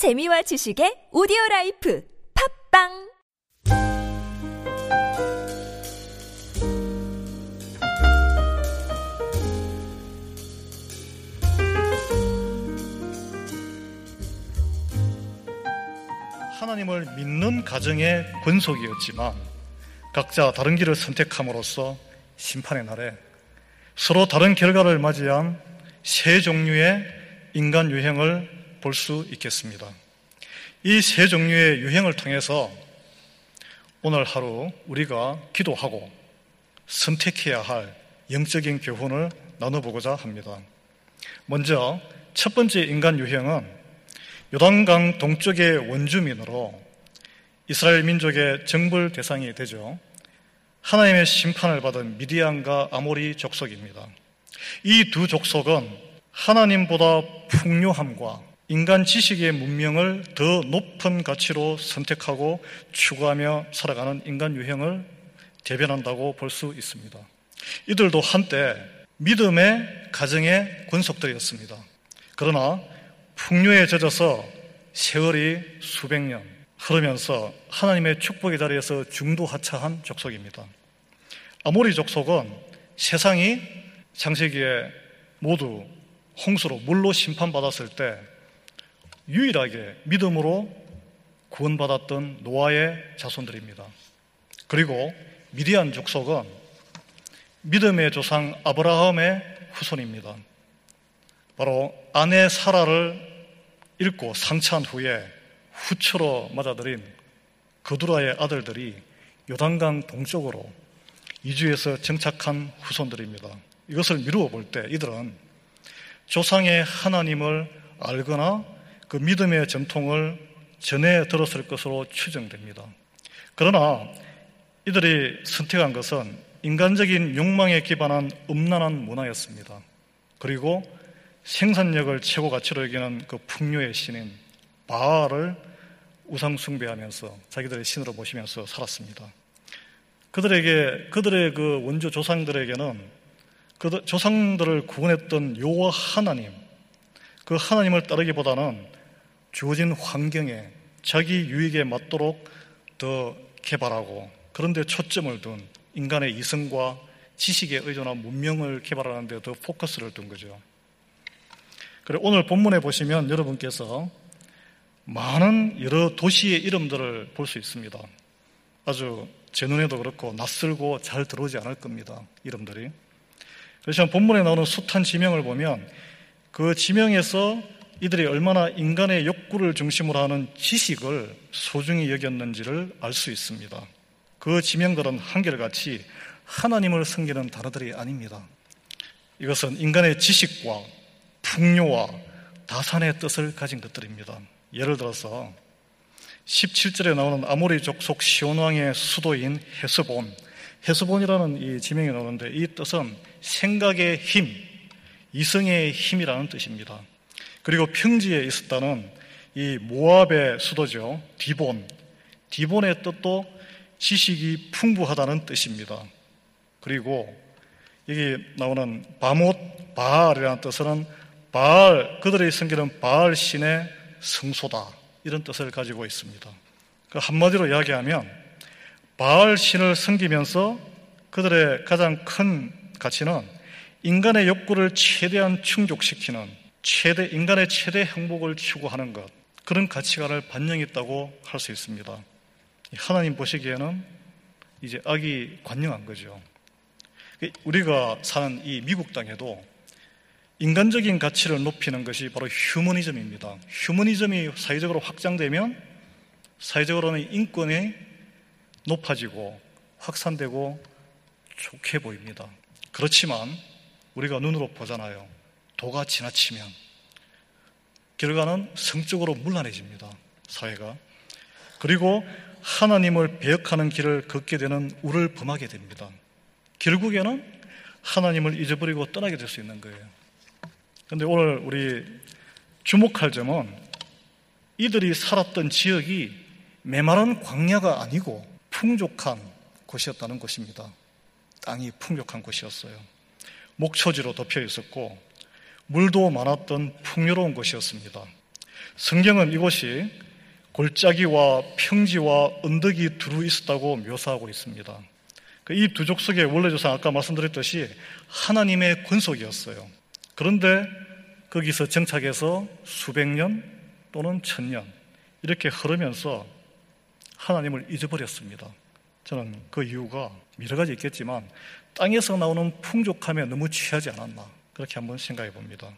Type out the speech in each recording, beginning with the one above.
재미와 지식의 오디오 life 팟빵! 하나님을 믿는 가정의 권속이었지만 각자 다른 길을 선택함으로써 심판의 날에 서로 다른 결과를 맞이한 세 종류의 인간 유행을 볼 수 있겠습니다. 이 세 종류의 유행을 통해서 오늘 하루 우리가 기도하고 선택해야 할 영적인 교훈을 나눠보고자 합니다. 먼저 첫 번째 인간 유형은 요단강 동쪽의 원주민으로 이스라엘 민족의 정벌 대상이 되죠. 하나님의 심판을 받은 미디안과 아모리 족속입니다. 이 두 족속은 하나님보다 풍요함과 인간 지식의 문명을 더 높은 가치로 선택하고 추구하며 살아가는 인간 유형을 대변한다고 볼 수 있습니다. 이들도 한때 믿음의 가정의 권속들이었습니다. 그러나 풍요에 젖어서 세월이 수백 년 흐르면서 하나님의 축복의 자리에서 중도하차한 족속입니다. 아모리 족속은 세상이 창세기에 모두 홍수로 물로 심판받았을 때 유일하게 믿음으로 구원받았던 노아의 자손들입니다. 그리고 미디안 족속은 믿음의 조상 아브라함의 후손입니다. 바로 아내 사라를 잃고 상처한 후에 후처로 맞아들인 거두라의 아들들이 요단강 동쪽으로 이주해서 정착한 후손들입니다. 이것을 미루어 볼 때 이들은 조상의 하나님을 알거나 그 믿음의 전통을 전해 들었을 것으로 추정됩니다. 그러나 이들이 선택한 것은 인간적인 욕망에 기반한 음란한 문화였습니다. 그리고 생산력을 최고 가치로 여기는 그 풍요의 신인 바알을 우상 숭배하면서 자기들의 신으로 모시면서 살았습니다. 그들에게 그들의 그 원조 조상들에게는 그 조상들을 구원했던 요와 하나님 그 하나님을 따르기보다는 주어진 환경에 자기 유익에 맞도록 더 개발하고 그런데 초점을 둔 인간의 이성과 지식에 의존한 문명을 개발하는 데 더 포커스를 둔 거죠. 그리고 오늘 본문에 보시면 여러분께서 많은 여러 도시의 이름들을 볼 수 있습니다. 아주 제 눈에도 그렇고 낯설고 잘 들어오지 않을 겁니다. 이름들이. 그래서 본문에 나오는 숱한 지명을 보면 그 지명에서 이들이 얼마나 인간의 욕구를 중심으로 하는 지식을 소중히 여겼는지를 알 수 있습니다. 그 지명들은 한결같이 하나님을 섬기는 단어들이 아닙니다. 이것은 인간의 지식과 풍요와 다산의 뜻을 가진 것들입니다. 예를 들어서 17절에 나오는 아모리 족속 시온왕의 수도인 헤스본, 헤스본이라는 이 지명이 나오는데 이 뜻은 생각의 힘, 이성의 힘이라는 뜻입니다. 그리고 평지에 있었다는 이 모압의 수도죠. 디본. 디본의 뜻도 지식이 풍부하다는 뜻입니다. 그리고 여기 나오는 바못 바알이라는 뜻은 바알 그들의 성기는 바알 신의 성소다 이런 뜻을 가지고 있습니다. 그 한마디로 이야기하면 바알 신을 섬기면서 그들의 가장 큰 가치는 인간의 욕구를 최대한 충족시키는 최대, 인간의 최대 행복을 추구하는 것, 그런 가치관을 반영했다고 할 수 있습니다. 하나님 보시기에는 이제 악이 관영한 거죠. 우리가 사는 이 미국 땅에도 인간적인 가치를 높이는 것이 바로 휴머니즘입니다. 휴머니즘이 사회적으로 확장되면 사회적으로는 인권이 높아지고 확산되고 좋게 보입니다. 그렇지만 우리가 눈으로 보잖아요. 도가 지나치면 결과는 성적으로 문란해집니다. 사회가. 그리고 하나님을 배역하는 길을 걷게 되는 우를 범하게 됩니다. 결국에는 하나님을 잊어버리고 떠나게 될 수 있는 거예요. 그런데 오늘 우리 주목할 점은 이들이 살았던 지역이 메마른 광야가 아니고 풍족한 곳이었다는 것입니다. 땅이 풍족한 곳이었어요. 목초지로 덮여 있었고 물도 많았던 풍요로운 곳이었습니다. 성경은 이곳이 골짜기와 평지와 언덕이 두루 있었다고 묘사하고 있습니다. 그이두 족속의 원래 조상 아까 말씀드렸듯이 하나님의 권속이었어요. 그런데 거기서 정착해서 수백 년 또는 천 년 이렇게 흐르면서 하나님을 잊어버렸습니다. 저는 그 이유가 여러 가지 있겠지만 땅에서 나오는 풍족함에 너무 취하지 않았나 그렇게 한번 생각해 봅니다.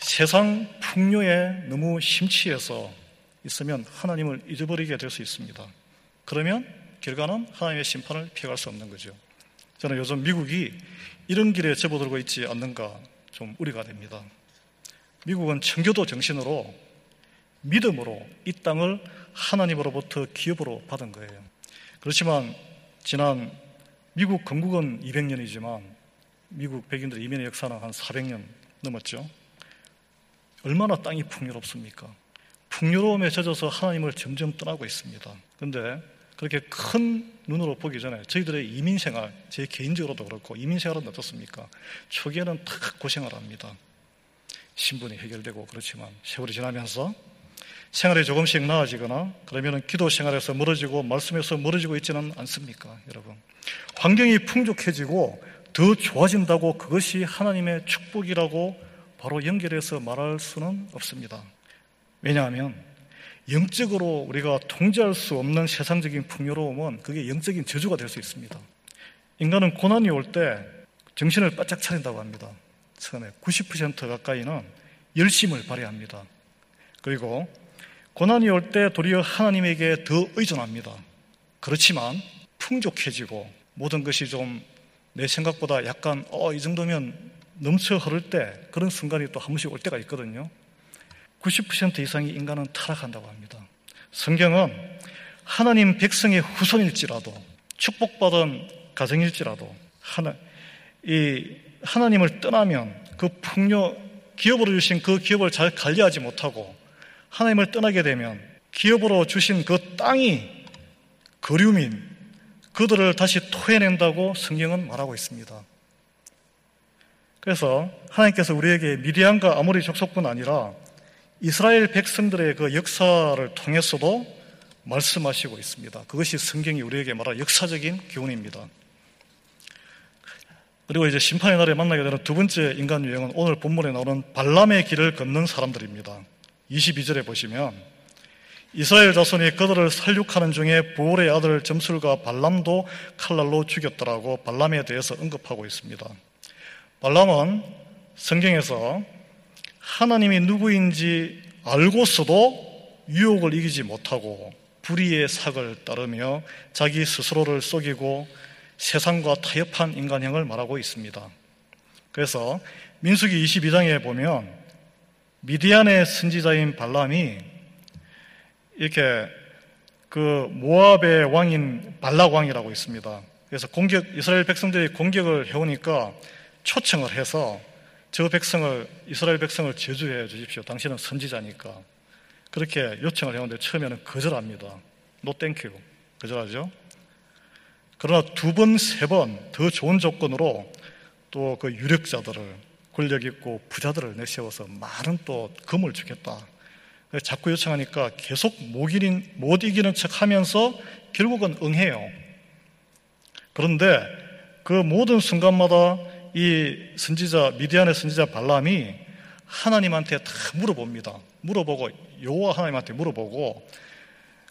세상 풍요에 너무 심취해서 있으면 하나님을 잊어버리게 될 수 있습니다. 그러면 결과는 하나님의 심판을 피할 수 없는 거죠. 저는 요즘 미국이 이런 길에 접어들고 있지 않는가 좀 우려가 됩니다. 미국은 청교도 정신으로 믿음으로 이 땅을 하나님으로부터 기업으로 받은 거예요. 그렇지만 지난 미국 건국은 200년이지만 미국 백인들의 이민의 역사는 한 400년 넘었죠. 얼마나 땅이 풍요롭습니까? 풍요로움에 젖어서 하나님을 점점 떠나고 있습니다. 그런데 그렇게 큰 눈으로 보기 전에 저희들의 이민 생활, 제 개인적으로도 그렇고 이민 생활은 어떻습니까? 초기에는 다 고생을 합니다. 신분이 해결되고 그렇지만 세월이 지나면서 생활이 조금씩 나아지거나 그러면 기도 생활에서 멀어지고 말씀에서 멀어지고 있지는 않습니까, 여러분? 환경이 풍족해지고 더 좋아진다고 그것이 하나님의 축복이라고 바로 연결해서 말할 수는 없습니다. 왜냐하면 영적으로 우리가 통제할 수 없는 세상적인 풍요로움은 그게 영적인 저주가 될 수 있습니다. 인간은 고난이 올 때 정신을 바짝 차린다고 합니다. 처음에 90% 가까이는 열심을 발휘합니다. 그리고 고난이 올 때 도리어 하나님에게 더 의존합니다. 그렇지만 풍족해지고 모든 것이 좀 내 생각보다 약간 어, 이 정도면 넘쳐 흐를 때 그런 순간이 또 한 번씩 올 때가 있거든요. 90% 이상의 인간은 타락한다고 합니다. 성경은 하나님 백성의 후손일지라도 축복받은 가정일지라도 하나, 이 하나님을 떠나면 그 풍요 기업으로 주신 그 기업을 잘 관리하지 못하고 하나님을 떠나게 되면 기업으로 주신 그 땅이 거류민 그들을 다시 토해낸다고 성경은 말하고 있습니다. 그래서 하나님께서 우리에게 미디안과 아모리 족속뿐 아니라 이스라엘 백성들의 그 역사를 통해서도 말씀하시고 있습니다. 그것이 성경이 우리에게 말할 역사적인 교훈입니다. 그리고 이제 심판의 날에 만나게 되는 두 번째 인간 유형은 오늘 본문에 나오는 발람의 길을 걷는 사람들입니다. 22절에 보시면 이스라엘 자손이 그들을 살육하는 중에 보올의 아들 점술과 발람도 칼날로 죽였더라고 발람에 대해서 언급하고 있습니다. 발람은 성경에서 하나님이 누구인지 알고서도 유혹을 이기지 못하고 불의의 삭을 따르며 자기 스스로를 속이고 세상과 타협한 인간형을 말하고 있습니다. 그래서 민수기 22장에 보면 미디안의 선지자인 발람이 이렇게 그 모압의 왕인 발락 왕이라고 있습니다. 그래서 공격 이스라엘 백성들이 공격을 해오니까 초청을 해서 저 백성을 이스라엘 백성을 저주해 주십시오. 당신은 선지자니까 그렇게 요청을 해오는데 처음에는 거절합니다. no thank you 거절하죠. 그러나 두 번, 세 번 더 좋은 조건으로 또 그 유력자들을 권력 있고 부자들을 내세워서 많은 또 금을 주겠다. 자꾸 요청하니까 계속 못 이기는, 못 이기는 척 하면서 결국은 응해요. 그런데 그 모든 순간마다 이 선지자 미디안의 선지자 발람이 하나님한테 다 물어봅니다. 물어보고 여호와 하나님한테 물어보고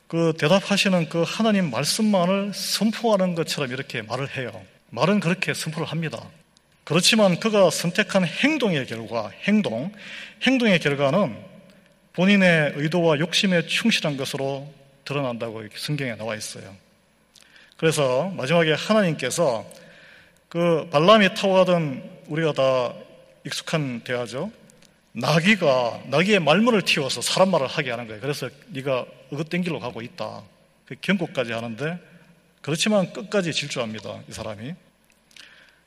그 대답하시는 그 하나님 말씀만을 선포하는 것처럼 이렇게 말을 해요. 말은 그렇게 선포를 합니다. 그렇지만 그가 선택한 행동의 결과, 행동, 행동의 결과는 본인의 의도와 욕심에 충실한 것으로 드러난다고 성경에 나와 있어요. 그래서 마지막에 하나님께서 그 발람이 타고 가던 우리가 다 익숙한 대화죠. 나귀가 나귀의 말문을 틔워서 사람 말을 하게 하는 거예요. 그래서 네가 어긋된 길로 가고 있다. 그 경고까지 하는데 그렇지만 끝까지 질주합니다. 이 사람이.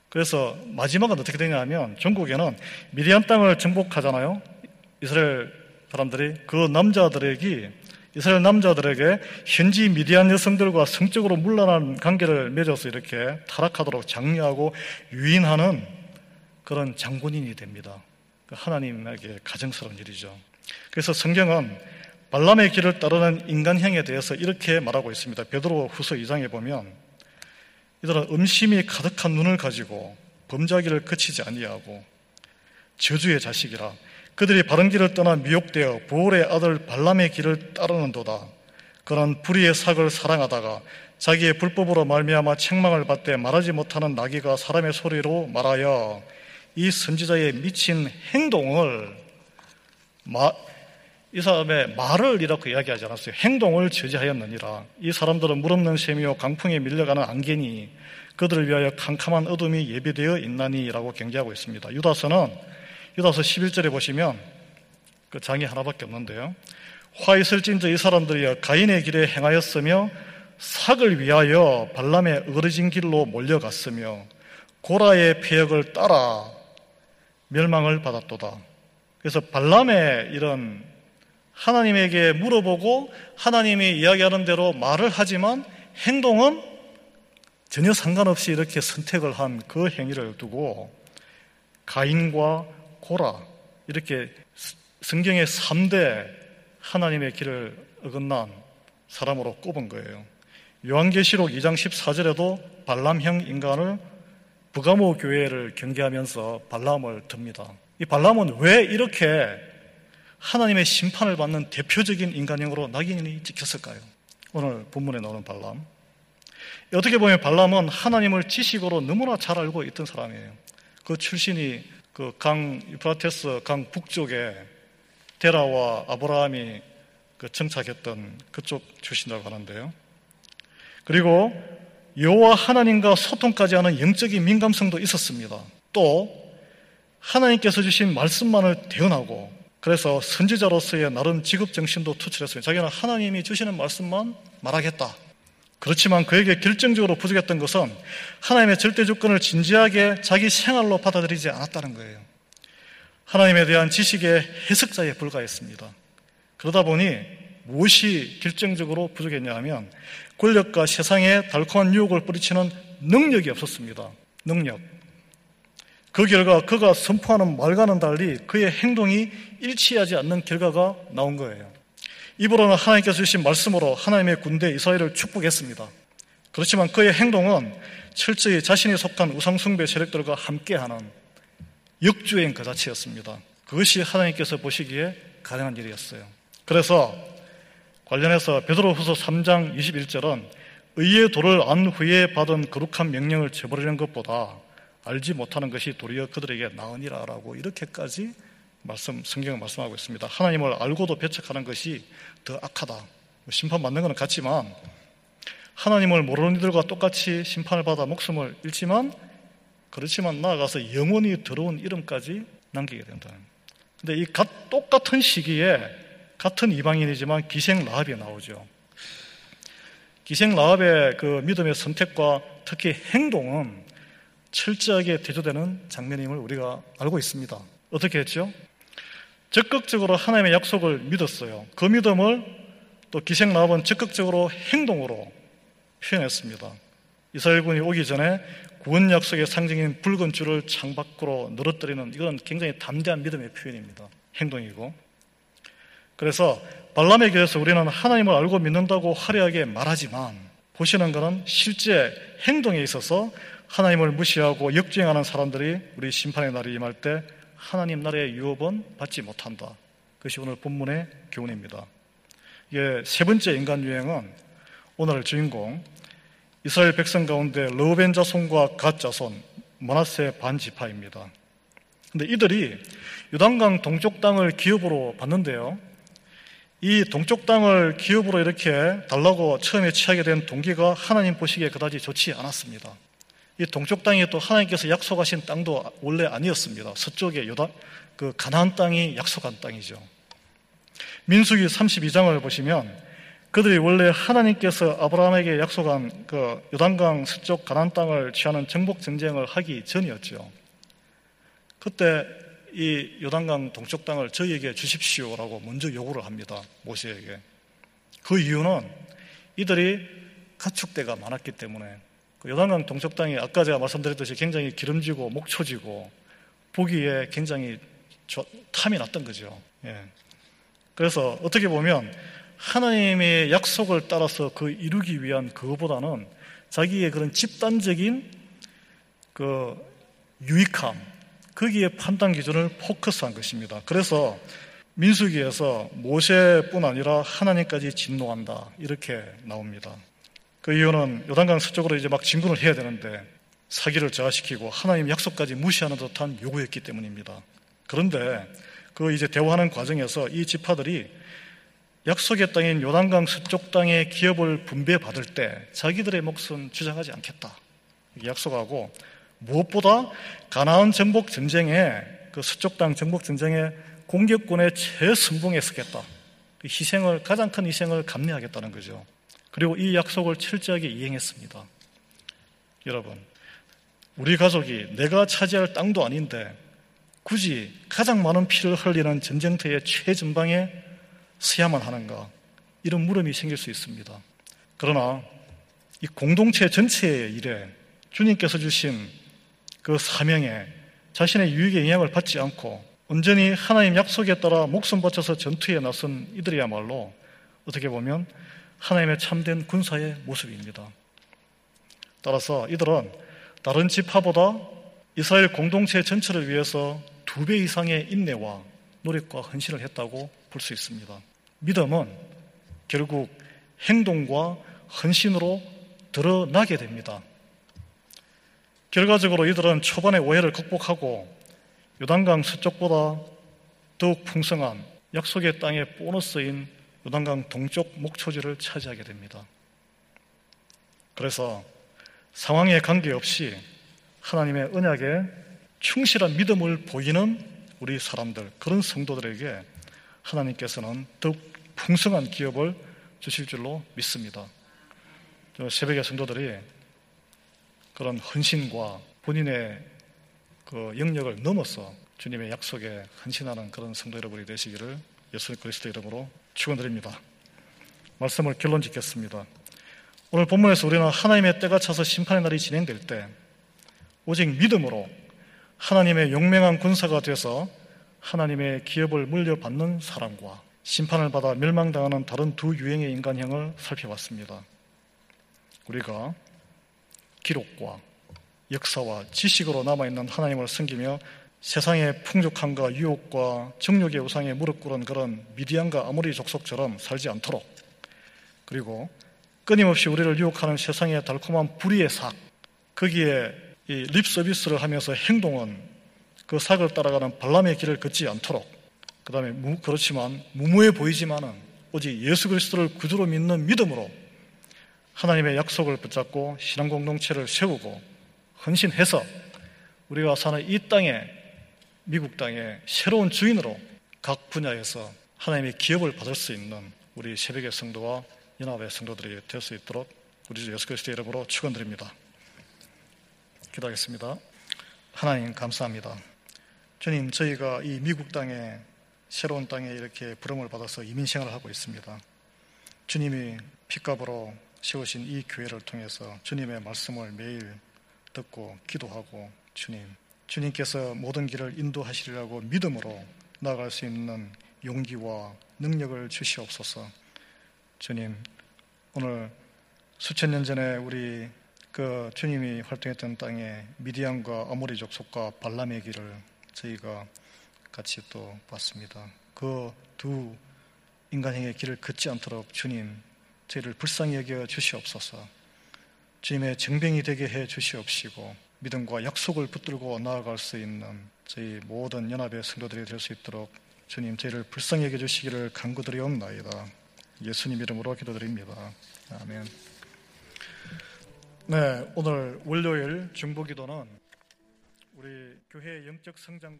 그래서 마지막은 어떻게 되냐면 전국에는 미디안 땅을 정복하잖아요. 이스라엘 사람들이 그 남자들에게 이스라엘 남자들에게 현지 미디안 여성들과 성적으로 물란한 관계를 맺어서 이렇게 타락하도록 장려하고 유인하는 그런 장본인이 됩니다. 그 하나님에게 가정스러운 일이죠. 그래서 성경은 발람의 길을 따르는 인간형에 대해서 이렇게 말하고 있습니다. 베드로 후서 2장에 보면 이들은 음심이 가득한 눈을 가지고 범자기를 그치지 아니하고 저주의 자식이라 그들이 바른 길을 떠나 미혹되어 보올의 아들 발람의 길을 따르는도다. 그런 불의의 삭을 사랑하다가 자기의 불법으로 말미암아 책망을 받되 말하지 못하는 나귀가 사람의 소리로 말하여 이 선지자의 미친 행동을 마, 이 사람의 말을 이렇게 이야기하지 않았어요. 행동을 저지하였느니라. 이 사람들은 물 없는 셈이요 강풍에 밀려가는 안개니 그들을 위하여 캄캄한 어둠이 예비되어 있나니라고 경계하고 있습니다. 유다서는 유다서 11절에 보시면 그 장이 하나밖에 없는데요. 화 있을진저 이 사람들이 가인의 길에 행하였으며 삭을 위하여 발람의 어르진 길로 몰려갔으며 고라의 폐역을 따라 멸망을 받았도다. 그래서 발람의 이런 하나님에게 물어보고 하나님이 이야기하는 대로 말을 하지만 행동은 전혀 상관없이 이렇게 선택을 한 그 행위를 두고 가인과 고라 이렇게 성경의 3대 하나님의 길을 어긋난 사람으로 꼽은 거예요. 요한계시록 2장 14절에도 발람형 인간을 부가모 교회를 경계하면서 발람을 듭니다. 이 발람은 왜 이렇게 하나님의 심판을 받는 대표적인 인간형으로 낙인이 찍혔을까요? 오늘 본문에 나오는 발람. 어떻게 보면 발람은 하나님을 지식으로 너무나 잘 알고 있던 사람이에요. 그 출신이 그 강 유프라테스 강 북쪽에 데라와 아브라함이 그 정착했던 그쪽 출신이라고 하는데요. 그리고 여호와 하나님과 소통까지 하는 영적인 민감성도 있었습니다. 또 하나님께서 주신 말씀만을 대언하고 그래서 선지자로서의 나름 직업 정신도 투철했어요. 자기는 하나님이 주시는 말씀만 말하겠다. 그렇지만 그에게 결정적으로 부족했던 것은 하나님의 절대 주권을 진지하게 자기 생활로 받아들이지 않았다는 거예요. 하나님에 대한 지식의 해석자에 불과했습니다. 그러다 보니 무엇이 결정적으로 부족했냐 하면 권력과 세상의 달콤한 유혹을 뿌리치는 능력이 없었습니다. 능력. 그 결과 그가 선포하는 말과는 달리 그의 행동이 일치하지 않는 결과가 나온 거예요. 입으로는 하나님께서 주신 말씀으로 하나님의 군대 이스라엘을 축복했습니다. 그렇지만 그의 행동은 철저히 자신이 속한 우상숭배 세력들과 함께하는 역주행 그 자체였습니다. 그것이 하나님께서 보시기에 가능한 일이었어요. 그래서 관련해서 베드로후서 3장 21절은 의의 도를 안 후에 받은 거룩한 명령을 저버리는 것보다 알지 못하는 것이 도리어 그들에게 나으니라라고 이렇게까지 말씀 성경을 말씀하고 있습니다. 하나님을 알고도 배척하는 것이 더 악하다. 뭐 심판받는 것은 같지만 하나님을 모르는 이들과 똑같이 심판을 받아 목숨을 잃지만 그렇지만 나아가서 영원히 더러운 이름까지 남기게 된다. 근데 이 똑같은 시기에 같은 이방인이지만 기생 라합이 나오죠. 기생 라합의 그 믿음의 선택과 특히 행동은 철저하게 대조되는 장면임을 우리가 알고 있습니다. 어떻게 했죠? 적극적으로 하나님의 약속을 믿었어요. 그 믿음을 또 기생 라합은 적극적으로 행동으로 표현했습니다. 이스라엘 군이 오기 전에 구원 약속의 상징인 붉은 줄을 창 밖으로 늘어뜨리는 이건 굉장히 담대한 믿음의 표현입니다. 행동이고. 그래서 발람에 교회에서 우리는 하나님을 알고 믿는다고 화려하게 말하지만 보시는 것은 실제 행동에 있어서 하나님을 무시하고 역주행하는 사람들이 우리 심판의 날이 임할 때 하나님 나라의 유업은 받지 못한다. 그것이 오늘 본문의 교훈입니다. 이게 세 번째 인간 유행은 오늘 주인공 이스라엘 백성 가운데 러벤 자손과 갓 자손 모나세 반지파입니다. 근데 이들이 유단강 동쪽 땅을 기업으로 받는데요. 이 동쪽 땅을 기업으로 이렇게 달라고 처음에 취하게 된 동기가 하나님 보시기에 그다지 좋지 않았습니다. 이 동쪽 땅이 또 하나님께서 약속하신 땅도 원래 아니었습니다. 서쪽에 요다, 그 가나안 땅이 약속한 땅이죠. 민수기 32장을 보시면 그들이 원래 하나님께서 아브라함에게 약속한 그 요단강 서쪽 가나안 땅을 취하는 정복 전쟁을 하기 전이었죠. 그때 이 요단강 동쪽 땅을 저희에게 주십시오라고 먼저 요구를 합니다. 모세에게. 그 이유는 이들이 가축대가 많았기 때문에 그 요단강 동쪽 땅이 아까 제가 말씀드렸듯이 굉장히 기름지고 목초지고 보기에 굉장히 탐이 났던 거죠. 예. 그래서 어떻게 보면 하나님의 약속을 따라서 그 이루기 위한 그거보다는 자기의 그런 집단적인 그 유익함, 거기에 판단 기준을 포커스한 것입니다. 그래서 민수기에서 모세뿐 아니라 하나님까지 진노한다. 이렇게 나옵니다. 그 이유는 요단강 서쪽으로 이제 막 진군을 해야 되는데 사기를 저하시키고 하나님 약속까지 무시하는 듯한 요구였기 때문입니다. 그런데 그 이제 대화하는 과정에서 이 지파들이 약속의 땅인 요단강 서쪽 땅의 기업을 분배받을 때 자기들의 몫은 주장하지 않겠다. 약속하고 무엇보다 가나안 정복 전쟁에 그 서쪽 땅 정복 전쟁에 공격군의 최선봉에 서겠다. 그 희생을 가장 큰 희생을 감내하겠다는 거죠. 그리고 이 약속을 철저하게 이행했습니다. 여러분, 우리 가족이 내가 차지할 땅도 아닌데 굳이 가장 많은 피를 흘리는 전쟁터의 최전방에 서야만 하는가? 이런 물음이 생길 수 있습니다. 그러나 이 공동체 전체의 일에 주님께서 주신 그 사명에 자신의 유익의 영향을 받지 않고 온전히 하나님 약속에 따라 목숨 바쳐서 전투에 나선 이들이야말로 어떻게 보면 하나님의 참된 군사의 모습입니다. 따라서 이들은 다른 지파보다 이스라엘 공동체 전체를 위해서 두 배 이상의 인내와 노력과 헌신을 했다고 볼 수 있습니다. 믿음은 결국 행동과 헌신으로 드러나게 됩니다. 결과적으로 이들은 초반의 오해를 극복하고 요단강 서쪽보다 더욱 풍성한 약속의 땅의 보너스인 요단강 동쪽 목초지를 차지하게 됩니다. 그래서 상황에 관계없이 하나님의 언약에 충실한 믿음을 보이는 우리 사람들, 그런 성도들에게 하나님께서는 더욱 풍성한 기업을 주실 줄로 믿습니다. 새벽의 성도들이 그런 헌신과 본인의 그 영역을 넘어서 주님의 약속에 헌신하는 그런 성도 여러분이 되시기를 예수 그리스도 이름으로 축원드립니다. 말씀을 결론 짓겠습니다. 오늘 본문에서 우리는 하나님의 때가 차서 심판의 날이 진행될 때 오직 믿음으로 하나님의 용맹한 군사가 돼서 하나님의 기업을 물려받는 사람과 심판을 받아 멸망당하는 다른 두 유형의 인간형을 살펴봤습니다. 우리가 기록과 역사와 지식으로 남아있는 하나님을 섬기며 세상의 풍족함과 유혹과 정욕의 우상에 무릎 꿇은 그런 미디안과 아모리 족속처럼 살지 않도록. 그리고 끊임없이 우리를 유혹하는 세상의 달콤한 불의의 삭 거기에 립 서비스를 하면서 행동은 그 삭을 따라가는 발람의 길을 걷지 않도록. 그 다음에 그렇지만 무모해 보이지만은 오직 예수 그리스도를 구주로 믿는 믿음으로 하나님의 약속을 붙잡고 신앙 공동체를 세우고 헌신해서 우리가 사는 이 땅에 미국 땅에 새로운 주인으로 각 분야에서 하나님의 기업을 받을 수 있는 우리 새벽의 성도와 연합의 성도들이 될 수 있도록 우리 주 예수 그리스도의 이름으로 축원드립니다. 기도하겠습니다. 하나님 감사합니다. 주님 저희가 이 미국 땅에 새로운 땅에 이렇게 부름을 받아서 이민 생활을 하고 있습니다. 주님이 핏값으로 세우신 이 교회를 통해서 주님의 말씀을 매일 듣고 기도하고 주님, 주님께서 모든 길을 인도하시리라고 믿음으로 나아갈 수 있는 용기와 능력을 주시옵소서. 주님, 오늘 수천 년 전에 우리 그 주님이 활동했던 땅에 미디안과 아모리 족 속과 발람의 길을 저희가 같이 또 봤습니다. 그 두 인간행의 길을 걷지 않도록 주님 저희를 불쌍히 여겨 주시옵소서. 주님의 증병이 되게 해 주시옵시고 믿음과 약속을 붙들고 나아갈 수 있는 저희 모든 연합의 성도들이 될 수 있도록 주님 저희를 불쌍히 여겨 주시기를 간구드리옵나이다. 예수님 이름으로 기도드립니다. 아멘. 네, 오늘 월요일 중보기도는 우리 교회 영적 성장